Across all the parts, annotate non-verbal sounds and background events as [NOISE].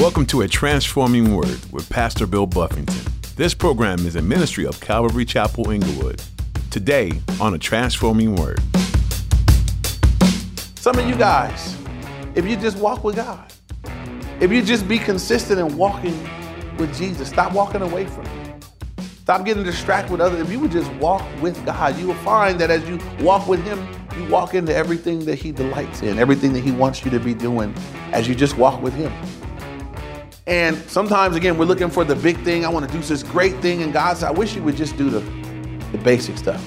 Welcome to A Transforming Word with Pastor Bill Buffington. This program is a ministry of Calvary Chapel Inglewood. Today on A Transforming Word. Some of you guys, if you just walk with God, if you just be consistent in walking with Jesus, stop walking away from Him. Stop getting distracted with others. If you would just walk with God, you will find that as you walk with Him, you walk into everything that He delights in, everything that He wants you to be doing as you just walk with Him. And sometimes, again, we're looking for the big thing. I want to do this great thing. And God said, I wish you would just do the, the basic stuff.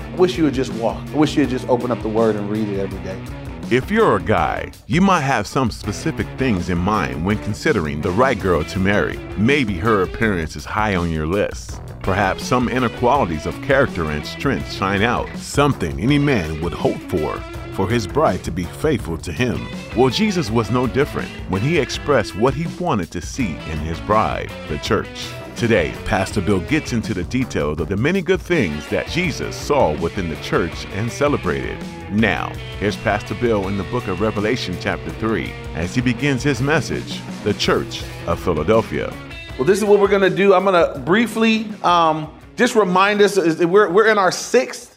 I wish you would just walk. I wish you would just open up the Word and read it every day. If you're a guy, you might have some specific things in mind when considering the right girl to marry. Maybe her appearance is high on your list. Perhaps some inequalities of character and strength shine out, something any man would hope for for his bride to be faithful to him. Well, Jesus was no different when he expressed what he wanted to see in his bride, the church. Today, Pastor Bill gets into the details of the many good things that Jesus saw within the church and celebrated. Now, here's Pastor Bill in the book of Revelation, chapter 3, as he begins his message The Church of Philadelphia. Well, this is what we're going to do. I'm going to briefly um, just remind us we're, we're in our sixth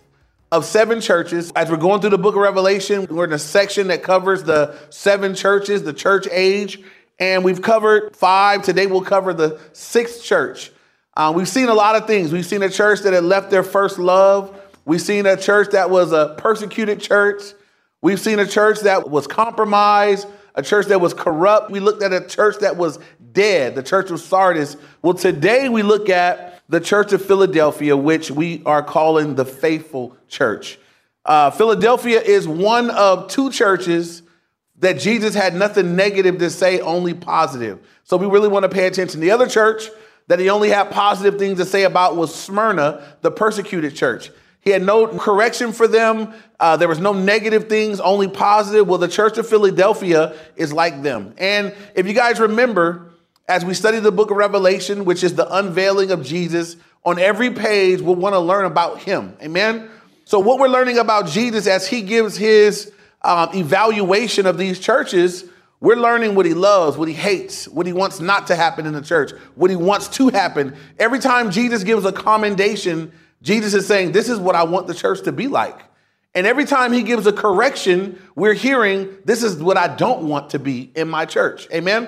of seven churches. As we're going through the book of Revelation, we're in a section that covers the seven churches, the church age. And we've covered five. Today we'll cover the sixth church. Uh, we've seen a lot of things. We've seen a church that had left their first love. We've seen a church that was a persecuted church. We've seen a church that was compromised, a church that was corrupt. We looked at a church that was dead, the church of Sardis. Well, today we look at the church of Philadelphia, which we are calling the faithful church. Uh, Philadelphia is one of two churches that Jesus had nothing negative to say, only positive. So we really want to pay attention. The other church that he only had positive things to say about was Smyrna, the persecuted church. He had no correction for them. Uh, there was no negative things, only positive. Well, the church of Philadelphia is like them. And if you guys remember, as we study the book of Revelation, which is the unveiling of Jesus, on every page we'll want to learn about him. Amen. So, what we're learning about Jesus as he gives his um, evaluation of these churches, we're learning what he loves, what he hates, what he wants not to happen in the church, what he wants to happen. Every time Jesus gives a commendation, Jesus is saying, This is what I want the church to be like. And every time he gives a correction, we're hearing, This is what I don't want to be in my church. Amen.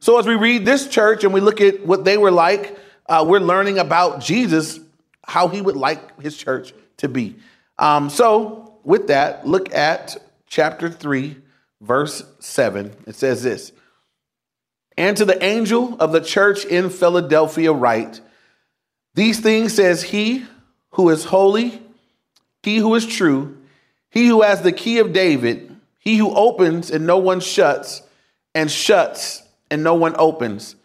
So as we read this church and we look at what they were like, uh, we're learning about Jesus, how he would like his church to be. Um, so with that, look at chapter 3, verse 7. It says this And to the angel of the church in Philadelphia, write, These things says he who is holy, he who is true, he who has the key of David, he who opens and no one shuts, and shuts and no one opens.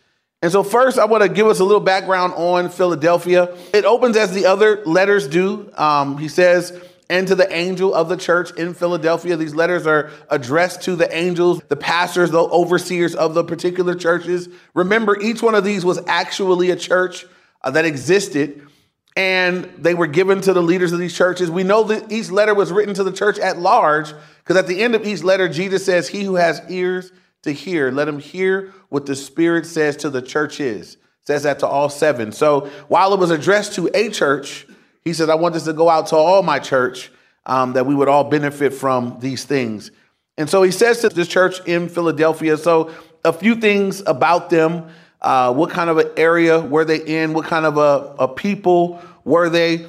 And so, first, I want to give us a little background on Philadelphia. It opens as the other letters do. Um, he says, and to the angel of the church in Philadelphia. These letters are addressed to the angels, the pastors, the overseers of the particular churches. Remember, each one of these was actually a church uh, that existed, and they were given to the leaders of these churches. We know that each letter was written to the church at large, because at the end of each letter, Jesus says, He who has ears, to hear. Let him hear what the Spirit says to the churches. Says that to all seven. So while it was addressed to a church, he says, I want this to go out to all my church, um, that we would all benefit from these things. And so he says to this church in Philadelphia. So a few things about them. Uh, what kind of an area were they in? What kind of a, a people were they?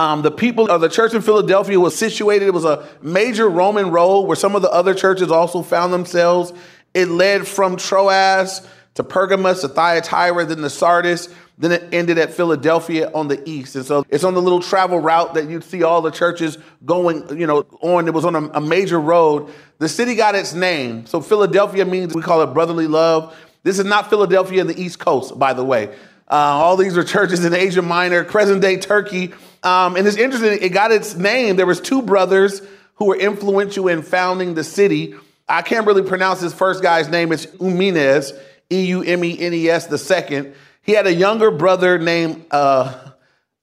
Um, the people of the church in Philadelphia was situated. It was a major Roman road where some of the other churches also found themselves. It led from Troas to Pergamos to Thyatira, then to Sardis. Then it ended at Philadelphia on the east. And so it's on the little travel route that you'd see all the churches going, you know, on. It was on a, a major road. The city got its name. So Philadelphia means we call it brotherly love. This is not Philadelphia in the East Coast, by the way. Uh, all these are churches in Asia Minor, present day Turkey. Um, and it's interesting, it got its name. There was two brothers who were influential in founding the city. I can't really pronounce his first guy's name. It's Eumenes, E-U-M-E-N-E-S, the second. He had a younger brother named uh.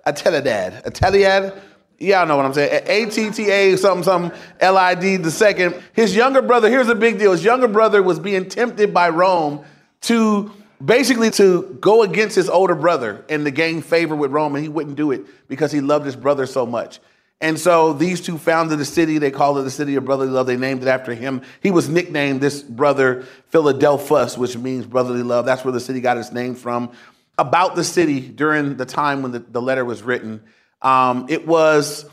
Ateliad, Yeah, I know what I'm saying. A-T-T-A, something, something, L-I-D the second. His younger brother, here's a big deal. His younger brother was being tempted by Rome to basically to go against his older brother and to gain favor with Rome, and he wouldn't do it because he loved his brother so much. And so these two founded the city. They called it the city of brotherly love. They named it after him. He was nicknamed this brother Philadelphus, which means brotherly love. That's where the city got its name from. About the city during the time when the, the letter was written, um, it was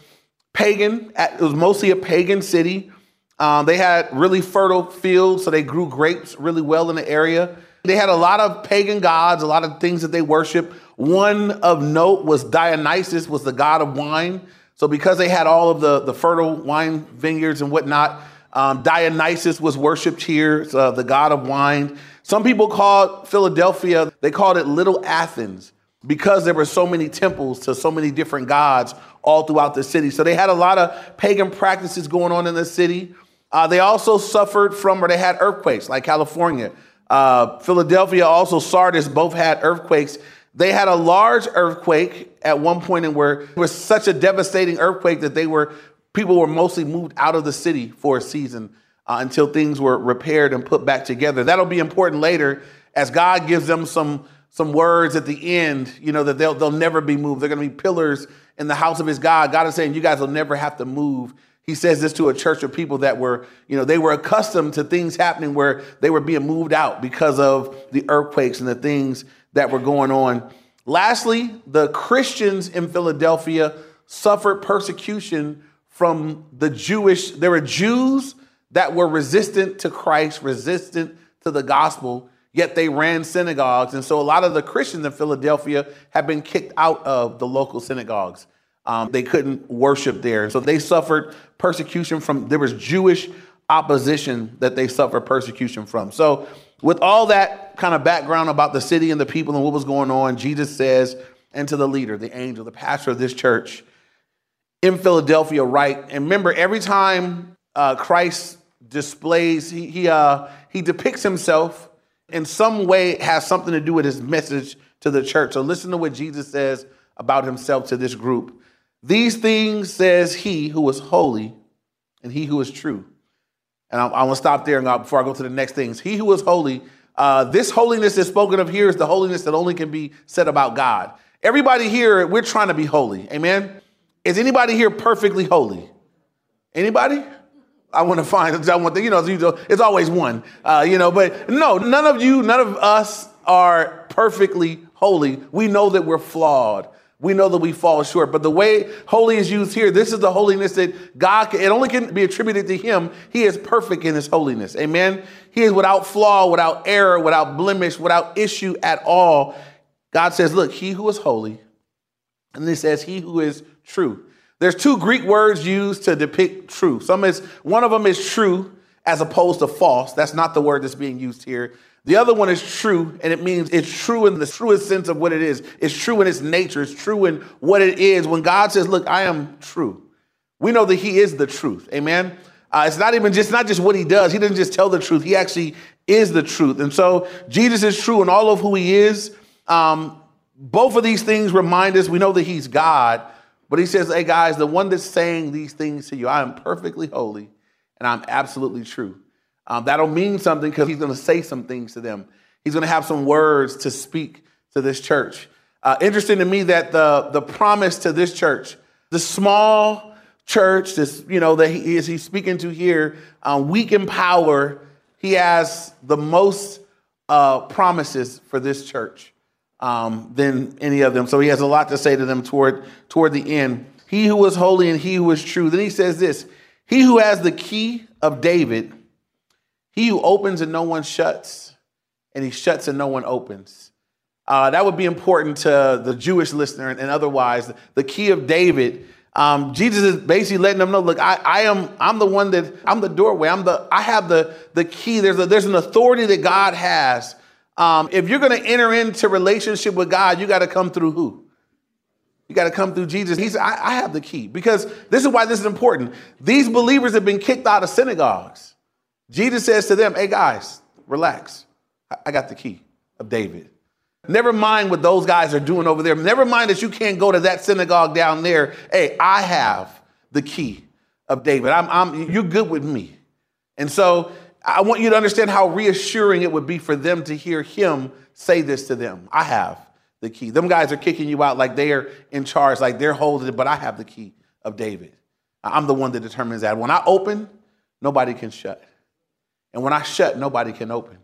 pagan. It was mostly a pagan city. Um, they had really fertile fields, so they grew grapes really well in the area. They had a lot of pagan gods, a lot of things that they worship. One of note was Dionysus, was the god of wine. So because they had all of the, the fertile wine vineyards and whatnot, um, Dionysus was worshipped here, uh, the god of wine. Some people called Philadelphia, they called it Little Athens because there were so many temples to so many different gods all throughout the city. So they had a lot of pagan practices going on in the city. Uh, they also suffered from, or they had earthquakes like California. Uh, Philadelphia, also Sardis, both had earthquakes. They had a large earthquake at one point in where it was such a devastating earthquake that they were people were mostly moved out of the city for a season uh, until things were repaired and put back together. That'll be important later as God gives them some some words at the end, you know, that they'll they'll never be moved. They're going to be pillars in the house of his God. God is saying you guys will never have to move. He says this to a church of people that were, you know, they were accustomed to things happening where they were being moved out because of the earthquakes and the things that were going on. Lastly, the Christians in Philadelphia suffered persecution from the Jewish, there were Jews that were resistant to Christ, resistant to the gospel, yet they ran synagogues. And so a lot of the Christians in Philadelphia have been kicked out of the local synagogues. Um, they couldn't worship there. So they suffered persecution from, there was Jewish opposition that they suffered persecution from. So with all that kind of background about the city and the people and what was going on, Jesus says, and to the leader, the angel, the pastor of this church in Philadelphia, right? And remember, every time uh, Christ displays, he, he, uh, he depicts himself in some way, has something to do with his message to the church. So listen to what Jesus says about himself to this group. These things says he who is holy and he who is true and I, I want to stop there and before I go to the next things. He who is holy, uh, this holiness that's spoken of here is the holiness that only can be said about God. Everybody here, we're trying to be holy. Amen. Is anybody here perfectly holy? Anybody? I want to find. I want the, you know, it's always one. Uh, you know, but no, none of you, none of us are perfectly holy. We know that we're flawed we know that we fall short. But the way holy is used here, this is the holiness that God, can, it only can be attributed to Him. He is perfect in His holiness. Amen. He is without flaw, without error, without blemish, without issue at all. God says, Look, He who is holy, and He says, He who is true. There's two Greek words used to depict true. Some is one of them is true as opposed to false. That's not the word that's being used here. The other one is true, and it means it's true in the truest sense of what it is. It's true in its nature. It's true in what it is. When God says, "Look, I am true," we know that He is the truth. Amen. Uh, it's not even just not just what He does. He doesn't just tell the truth. He actually is the truth. And so Jesus is true in all of who He is. Um, both of these things remind us. We know that He's God, but He says, "Hey guys, the one that's saying these things to you, I am perfectly holy, and I'm absolutely true." Um, that'll mean something because he's going to say some things to them. He's going to have some words to speak to this church. Uh, interesting to me that the, the promise to this church, the small church, this, you know, that he is he's speaking to here, uh, weak in power, he has the most uh, promises for this church um, than any of them. So he has a lot to say to them toward, toward the end. He who was holy and he who was true. Then he says this He who has the key of David he who opens and no one shuts, and he shuts and no one opens. Uh, that would be important to the Jewish listener and, otherwise. The key of David. Um, Jesus is basically letting them know, look, I, I, am I'm the one that I'm the doorway. I'm the I have the the key. There's a, there's an authority that God has. Um, if you're going to enter into relationship with God, you got to come through who? You got to come through Jesus. He said, I have the key because this is why this is important. These believers have been kicked out of synagogues. Jesus says to them, Hey guys, relax. I got the key of David. Never mind what those guys are doing over there. Never mind that you can't go to that synagogue down there. Hey, I have the key of David. I'm, I'm, you're good with me. And so I want you to understand how reassuring it would be for them to hear him say this to them. I have the key. Them guys are kicking you out like they're in charge, like they're holding it, but I have the key of David. I'm the one that determines that. When I open, nobody can shut. And when I shut, nobody can open.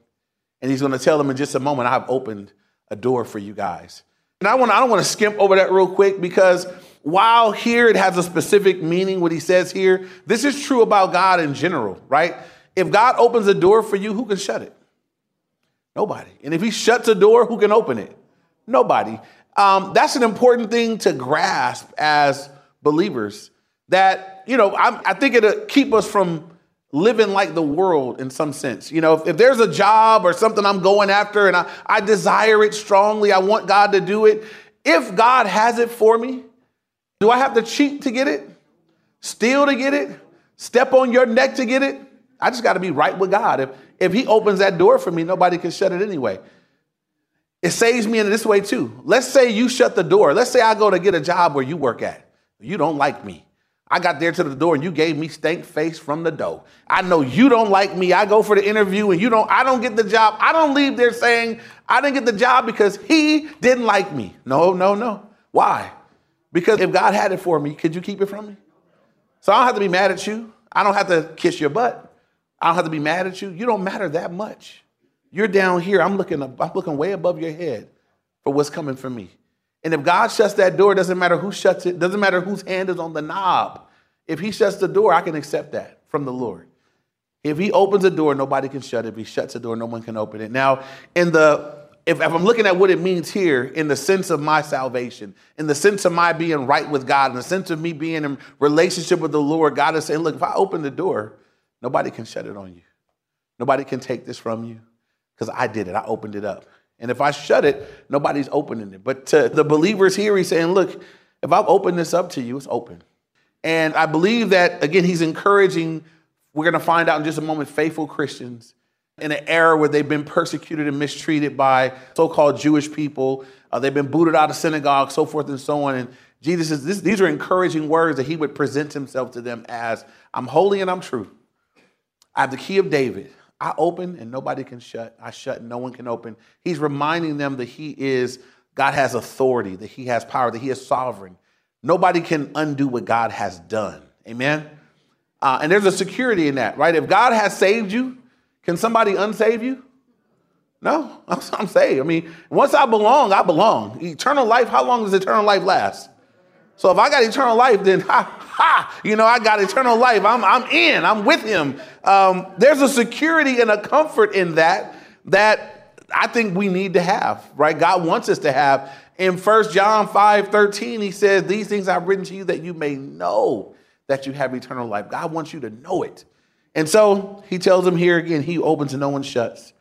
And he's going to tell them in just a moment, I've opened a door for you guys. And I, want, I don't want to skimp over that real quick because while here it has a specific meaning, what he says here, this is true about God in general, right? If God opens a door for you, who can shut it? Nobody. And if he shuts a door, who can open it? Nobody. Um, that's an important thing to grasp as believers. That, you know, I, I think it'll keep us from living like the world in some sense. You know, if, if, there's a job or something I'm going after and I, I desire it strongly, I want God to do it. If God has it for me, do I have to cheat to get it? Steal to get it? Step on your neck to get it? I just got to be right with God. If, if He opens that door for me, nobody can shut it anyway. It saves me in this way too. Let's say you shut the door. Let's say I go to get a job where you work at. You don't like me. I got there to the door and you gave me stank face from the door. I know you don't like me. I go for the interview and you don't, I don't get the job. I don't leave there saying I didn't get the job because he didn't like me. No, no, no. Why? Because if God had it for me, could you keep it from me? So I don't have to be mad at you. I don't have to kiss your butt. I don't have to be mad at you. You don't matter that much. You're down here. I'm looking up, I'm looking way above your head for what's coming for me. And if God shuts that door, it doesn't matter who shuts it, doesn't matter whose hand is on the knob. If he shuts the door, I can accept that from the Lord. If he opens a door, nobody can shut it. If he shuts a door, no one can open it. Now, in the if, if, I'm looking at what it means here in the sense of my salvation, in the sense of my being right with God, in the sense of me being in relationship with the Lord, God is saying, look, if I open the door, nobody can shut it on you. Nobody can take this from you because I did it. I opened it up. And if I shut it, nobody's opening it. But to the believers here, he's saying, look, if I've opened this up to you, it's open. And I believe that, again, he's encouraging, we're going to find out in just a moment, faithful Christians in an era where they've been persecuted and mistreated by so called Jewish people. Uh, they've been booted out of synagogues, so forth and so on. And Jesus says, this, these are encouraging words that he would present himself to them as I'm holy and I'm true. I have the key of David. I open and nobody can shut. I shut and no one can open. He's reminding them that he is, God has authority, that he has power, that he is sovereign. Nobody can undo what God has done. Amen? Uh, and there's a security in that, right? If God has saved you, can somebody unsave you? No, [LAUGHS] I'm, I'm saved. I mean, once I belong, I belong. Eternal life, how long does eternal life last? So if I got eternal life, then [LAUGHS] ha, ha, you know, I got eternal life. I'm, I'm in, I'm with him. Um, there's a security and a comfort in that that I think we need to have, right? God wants us to have. In 1 John 5 13, he says, These things I've written to you that you may know that you have eternal life. God wants you to know it. And so he tells them here again, He opens and no one shuts,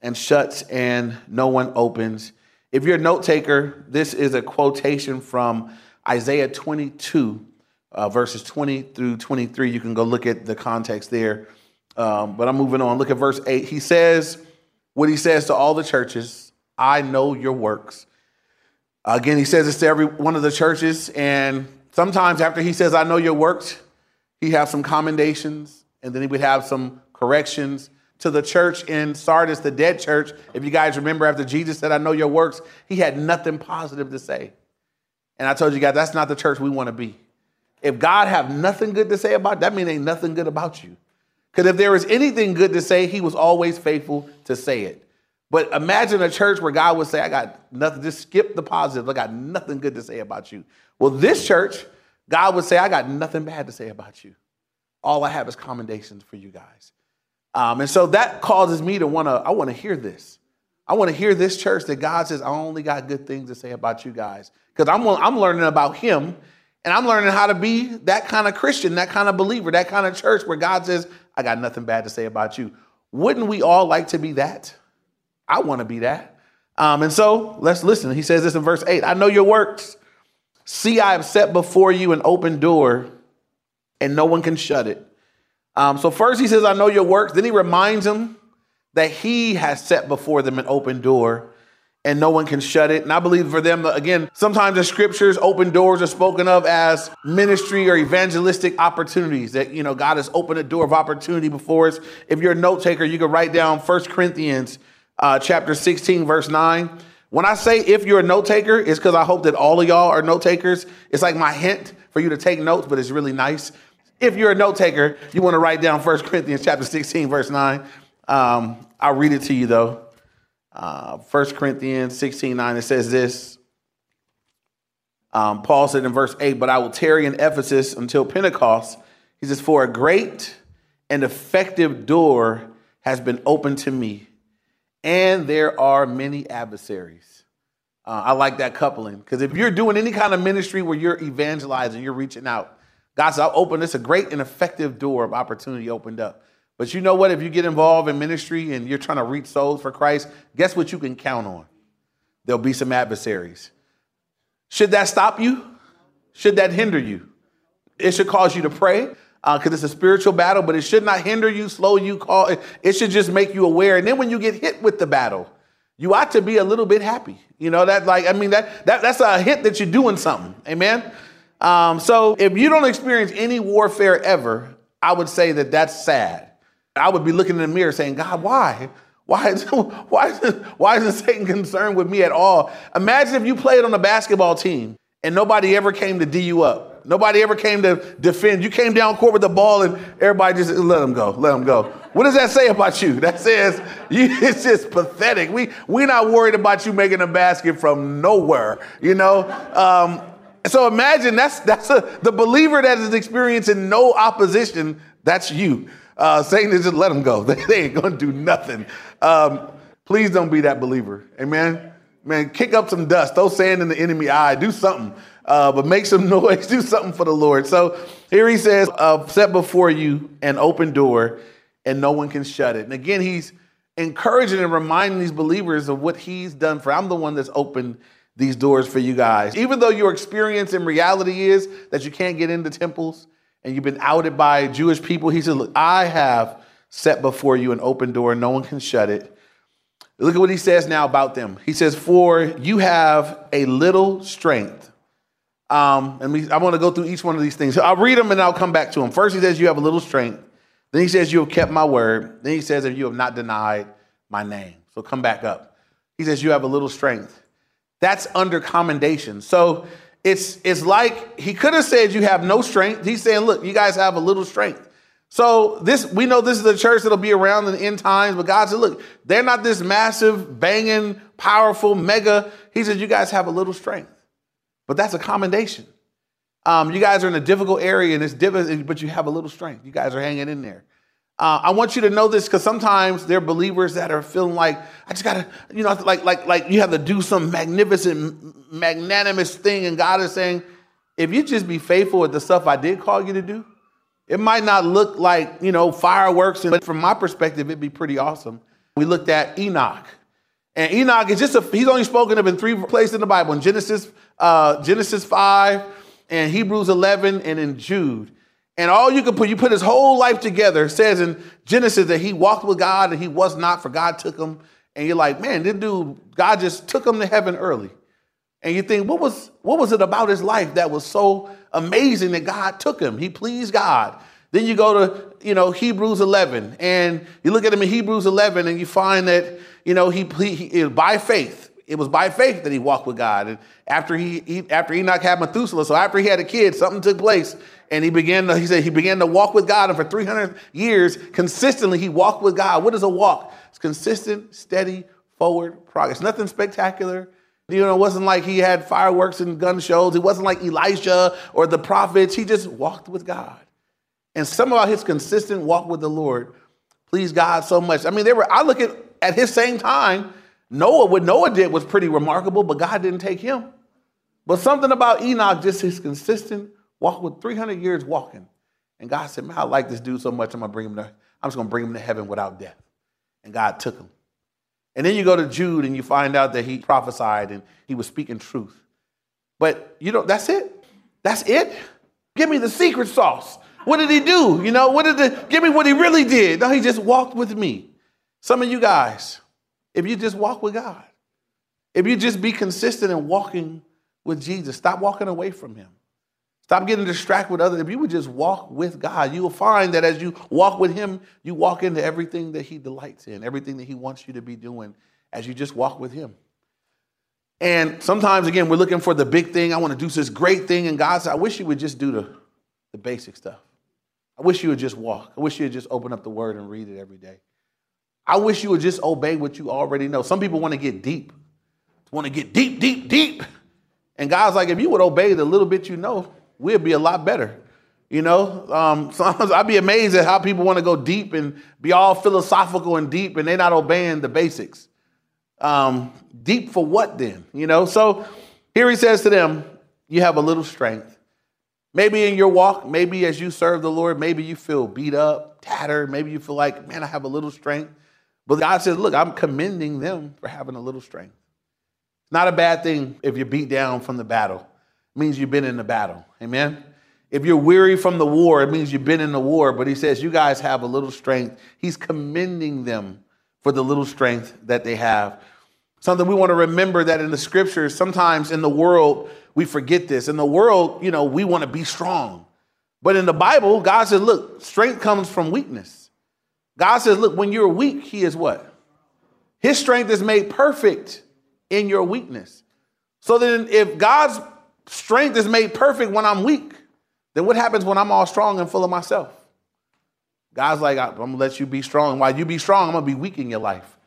and shuts and no one opens. If you're a note taker, this is a quotation from Isaiah 22, uh, verses 20 through 23. You can go look at the context there. Um, but I'm moving on. Look at verse 8. He says, what he says to all the churches I know your works. Again, he says this to every one of the churches. And sometimes after he says, I know your works, he has some commendations and then he would have some corrections to the church in Sardis, the dead church. If you guys remember, after Jesus said, I know your works, he had nothing positive to say. And I told you guys, that's not the church we want to be. If God have nothing good to say about that means ain't nothing good about you. Because if there was anything good to say, he was always faithful to say it. But imagine a church where God would say, I got nothing, just skip the positive. I got nothing good to say about you. Well, this church, God would say, I got nothing bad to say about you. All I have is commendations for you guys. Um, and so that causes me to want to, I want to hear this. I want to hear this church that God says, I only got good things to say about you guys. Because I'm, I'm learning about Him and I'm learning how to be that kind of Christian, that kind of believer, that kind of church where God says, I got nothing bad to say about you. Wouldn't we all like to be that? I want to be that. Um, and so let's listen. He says this in verse 8 I know your works. See, I have set before you an open door, and no one can shut it. Um, so first he says, I know your works. Then he reminds them that he has set before them an open door and no one can shut it. And I believe for them, again, sometimes the scriptures, open doors are spoken of as ministry or evangelistic opportunities that, you know, God has opened a door of opportunity before us. If you're a note taker, you can write down 1 Corinthians uh, chapter 16, verse 9. When I say if you're a note taker, it's because I hope that all of y'all are note takers. It's like my hint for you to take notes, but it's really nice. If you're a note taker, you want to write down 1 Corinthians chapter 16, verse 9. Um, I'll read it to you though uh, 1 Corinthians 16 9, it says this. Um, Paul said in verse 8, But I will tarry in Ephesus until Pentecost. He says, For a great and effective door has been opened to me, and there are many adversaries. Uh, I like that coupling because if you're doing any kind of ministry where you're evangelizing, you're reaching out, God said, I'll open this, a great and effective door of opportunity opened up. But you know what? If you get involved in ministry and you're trying to reach souls for Christ, guess what you can count on? There'll be some adversaries. Should that stop you? Should that hinder you? It should cause you to pray because uh, it's a spiritual battle, but it should not hinder you, slow you, call it. It should just make you aware. And then when you get hit with the battle, you ought to be a little bit happy. You know that, like, I mean, that, that that's a hint that you're doing something. Amen. Um, so if you don't experience any warfare ever, I would say that that's sad. I would be looking in the mirror saying, God, why? Why, is, [LAUGHS] why, is, why isn't Satan concerned with me at all? Imagine if you played on a basketball team and nobody ever came to D you up. Nobody ever came to defend. You came down court with the ball and everybody just let him go, let him go. What does that say about you? That says [LAUGHS] you, it's just pathetic. We, we're not worried about you making a basket from nowhere, you know? Um, so imagine that's, that's a, the believer that is experiencing no opposition, that's you. Uh, Satan is just let them go. [LAUGHS] They, ain't going to do nothing. Um, please don't be that believer. Amen. Man, kick up some dust. Throw sand in the enemy eye. Do something. Uh, but make some [LAUGHS] noise. Do something for the Lord. So here he says, uh, set before you an open door and no one can shut it. And again, he's encouraging and reminding these believers of what he's done for. I'm the one that's opened these doors for you guys. Even though your experience in reality is that you can't get into temples, and you've been outed by Jewish people, he said, Look, I have set before you an open door, no one can shut it. Look at what he says now about them. He says, For you have a little strength. Um, and I want to go through each one of these things. I'll read them and I'll come back to them. First, he says, You have a little strength. Then he says, You have kept my word. Then he says, If you have not denied my name. So come back up. He says, You have a little strength. That's under commendation. So it's, it's like he could have said you have no strength. He's saying, look, you guys have a little strength. So this we know this is a church that'll be around in the end times, but God said, look, they're not this massive, banging, powerful, mega. He said, you guys have a little strength. But that's a commendation. Um, you guys are in a difficult area and it's difficult, but you have a little strength. You guys are hanging in there. Uh, I want you to know this because sometimes there are believers that are feeling like I just gotta, you know, like like like you have to do some magnificent, magnanimous thing, and God is saying, if you just be faithful with the stuff I did call you to do, it might not look like you know fireworks, but from my perspective, it'd be pretty awesome. We looked at Enoch, and Enoch is just a, he's only spoken of in three places in the Bible: in Genesis, uh, Genesis five, and Hebrews eleven, and in Jude. And all you can put, you put his whole life together, says in Genesis that he walked with God and he was not, for God took him. And you're like, man, this dude, God just took him to heaven early. And you think, what was what was it about his life that was so amazing that God took him? He pleased God. Then you go to, you know, Hebrews 11, and you look at him in Hebrews 11, and you find that, you know, he, he, he by faith, it was by faith that he walked with God. And after he, he, after Enoch had Methuselah, so after he had a kid, something took place, and he began to, he said he began to walk with God, and for 300 years, consistently, he walked with God. What is a walk? It's consistent, steady, forward progress. Nothing spectacular. You know, it wasn't like he had fireworks and gun shows. It wasn't like Elijah or the prophets. He just walked with God. And some about his consistent walk with the Lord pleased God so much. I mean, they were, I look at at his same time, Noah, what Noah did was pretty remarkable, but God didn't take him. But something about Enoch, just his consistent walk with 300 years walking. And God said, Man, I like this dude so much, I'm gonna bring him to, I'm just gonna bring him to heaven without death. And God took him. And then you go to Jude and you find out that he prophesied and he was speaking truth. But you know, that's it. That's it. Give me the secret sauce. What did he do? You know, what did the give me what he really did? No, he just walked with me. Some of you guys, if you just walk with God, If you just be consistent in walking with Jesus, stop walking away from him. Stop getting distracted with others. If you would just walk with God, you will find that as you walk with him, you walk into everything that he delights in, everything that he wants you to be doing as you just walk with him. And sometimes, again, we're looking for the big thing. I want to do this great thing. And God said, I wish you would just do the, the basic stuff. I wish you would just walk. I wish you would just open up the word and read it every day. I wish you would just obey what you already know. Some people want to get deep, want to get deep, deep, deep. And God's like, if you would obey the little bit you know, we'd be a lot better. You know, um, [LAUGHS] sometimes I'd be amazed at how people want to go deep and be all philosophical and deep, and they're not obeying the basics. Um, deep for what then? You know, so here he says to them, You have a little strength. Maybe in your walk, maybe as you serve the Lord, maybe you feel beat up, tattered. Maybe you feel like, man, I have a little strength. But God says, look, I'm commending them for having a little strength. It's not a bad thing if you're beat down from the battle. It means you've been in the battle. Amen. If you're weary from the war, it means you've been in the war. But he says, you guys have a little strength. He's commending them for the little strength that they have. Something we want to remember that in the scriptures, sometimes in the world, we forget this. In the world, you know, we want to be strong. But in the Bible, God says, look, strength comes from weakness. God says, look, when you're weak, He is what? His strength is made perfect in your weakness. So then, if God's strength is made perfect when I'm weak, then what happens when I'm all strong and full of myself? God's like, I'm gonna let you be strong. While you be strong, I'm gonna be weak in your life.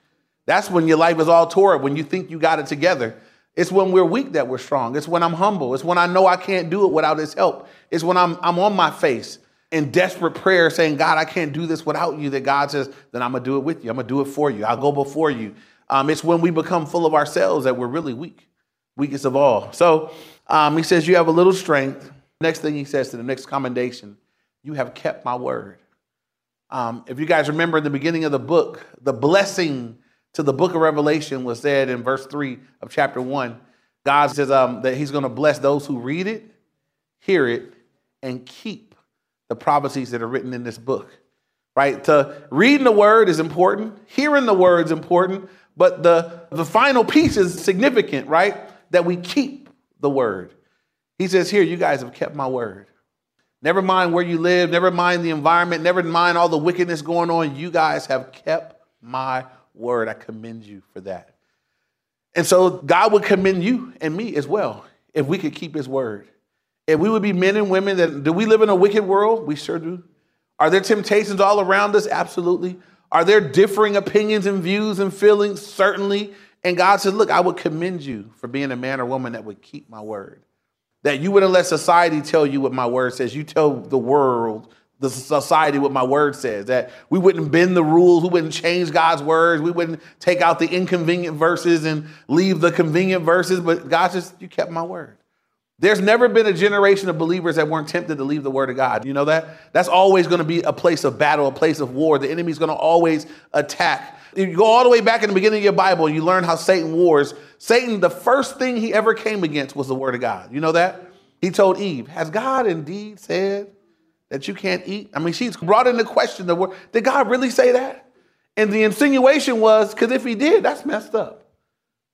That's when your life is all tore up, when you think you got it together. It's when we're weak that we're strong. It's when I'm humble. It's when I know I can't do it without his help. It's when I'm, I'm on my face in desperate prayer saying, God, I can't do this without you, that God says, then I'm going to do it with you. I'm going to do it for you. I'll go before you. Um, it's when we become full of ourselves that we're really weak, weakest of all. So um, he says, You have a little strength. Next thing he says to the next commendation, you have kept my word. Um, if you guys remember in the beginning of the book, the blessing to the book of Revelation was said in verse 3 of chapter 1. God says um, that he's going to bless those who read it, hear it, and keep the prophecies that are written in this book. Right? To reading the word is important, hearing the word is important, but the, the final piece is significant, right? That we keep the word. He says, Here, you guys have kept my word. Never mind where you live, never mind the environment, never mind all the wickedness going on. You guys have kept my word. I commend you for that. And so God would commend you and me as well if we could keep his word. If we would be men and women that do we live in a wicked world? We sure do. Are there temptations all around us? Absolutely. Are there differing opinions and views and feelings? Certainly. And God says, Look, I would commend you for being a man or woman that would keep my word. That you wouldn't let society tell you what my word says. You tell the world the society what my word says that we wouldn't bend the rules we wouldn't change god's words we wouldn't take out the inconvenient verses and leave the convenient verses but god says you kept my word there's never been a generation of believers that weren't tempted to leave the word of god you know that that's always going to be a place of battle a place of war the enemy's going to always attack if you go all the way back in the beginning of your bible you learn how satan wars satan the first thing he ever came against was the word of god you know that he told eve has god indeed said that you can't eat? I mean, she's brought into question the word. Did God really say that? And the insinuation was, because if he did, that's messed up.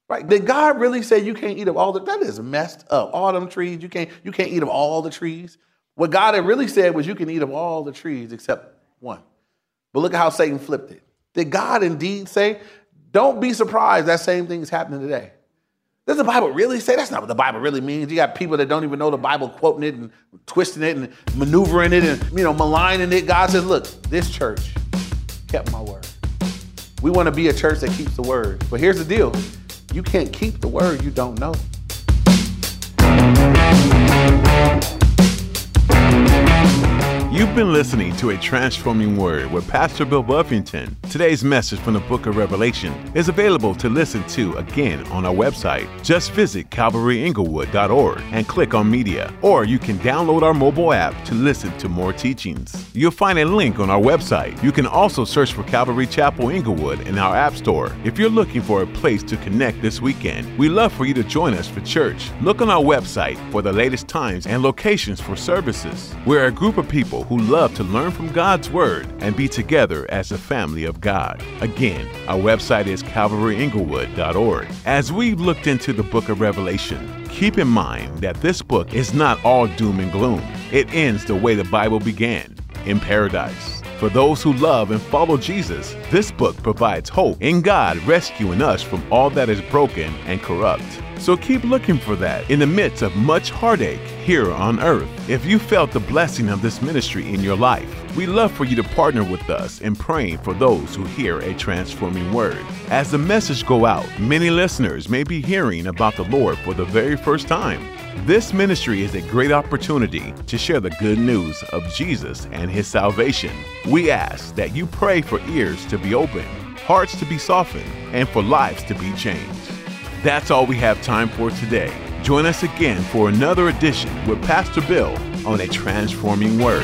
Right? Did God really say you can't eat of all the that is messed up. All them trees, you can't, you can't eat of all the trees. What God had really said was you can eat of all the trees except one. But look at how Satan flipped it. Did God indeed say? Don't be surprised that same thing is happening today. Does the Bible really say that's not what the Bible really means? You got people that don't even know the Bible quoting it and twisting it and maneuvering it and you know maligning it. God says, look, this church kept my word. We want to be a church that keeps the word. But here's the deal: you can't keep the word you don't know. You've been listening to A Transforming Word with Pastor Bill Buffington. Today's message from the book of Revelation is available to listen to again on our website. Just visit calvaryinglewood.org and click on media, or you can download our mobile app to listen to more teachings. You'll find a link on our website. You can also search for Calvary Chapel Inglewood in our App Store. If you're looking for a place to connect this weekend, we'd love for you to join us for church. Look on our website for the latest times and locations for services. We're a group of people people who love to learn from God's Word and be together as a family of God. Again, our website is calvaryinglewood.org. As we've looked into the book of Revelation, keep in mind that this book is not all doom and gloom. It ends the way the Bible began in paradise. For those who love and follow Jesus, this book provides hope in God rescuing us from all that is broken and corrupt. So keep looking for that in the midst of much heartache here on earth. If you felt the blessing of this ministry in your life, we love for you to partner with us in praying for those who hear a transforming word. As the message go out, many listeners may be hearing about the Lord for the very first time. This ministry is a great opportunity to share the good news of Jesus and his salvation. We ask that you pray for ears to be open, hearts to be softened, and for lives to be changed. That's all we have time for today. Join us again for another edition with Pastor Bill on a transforming word.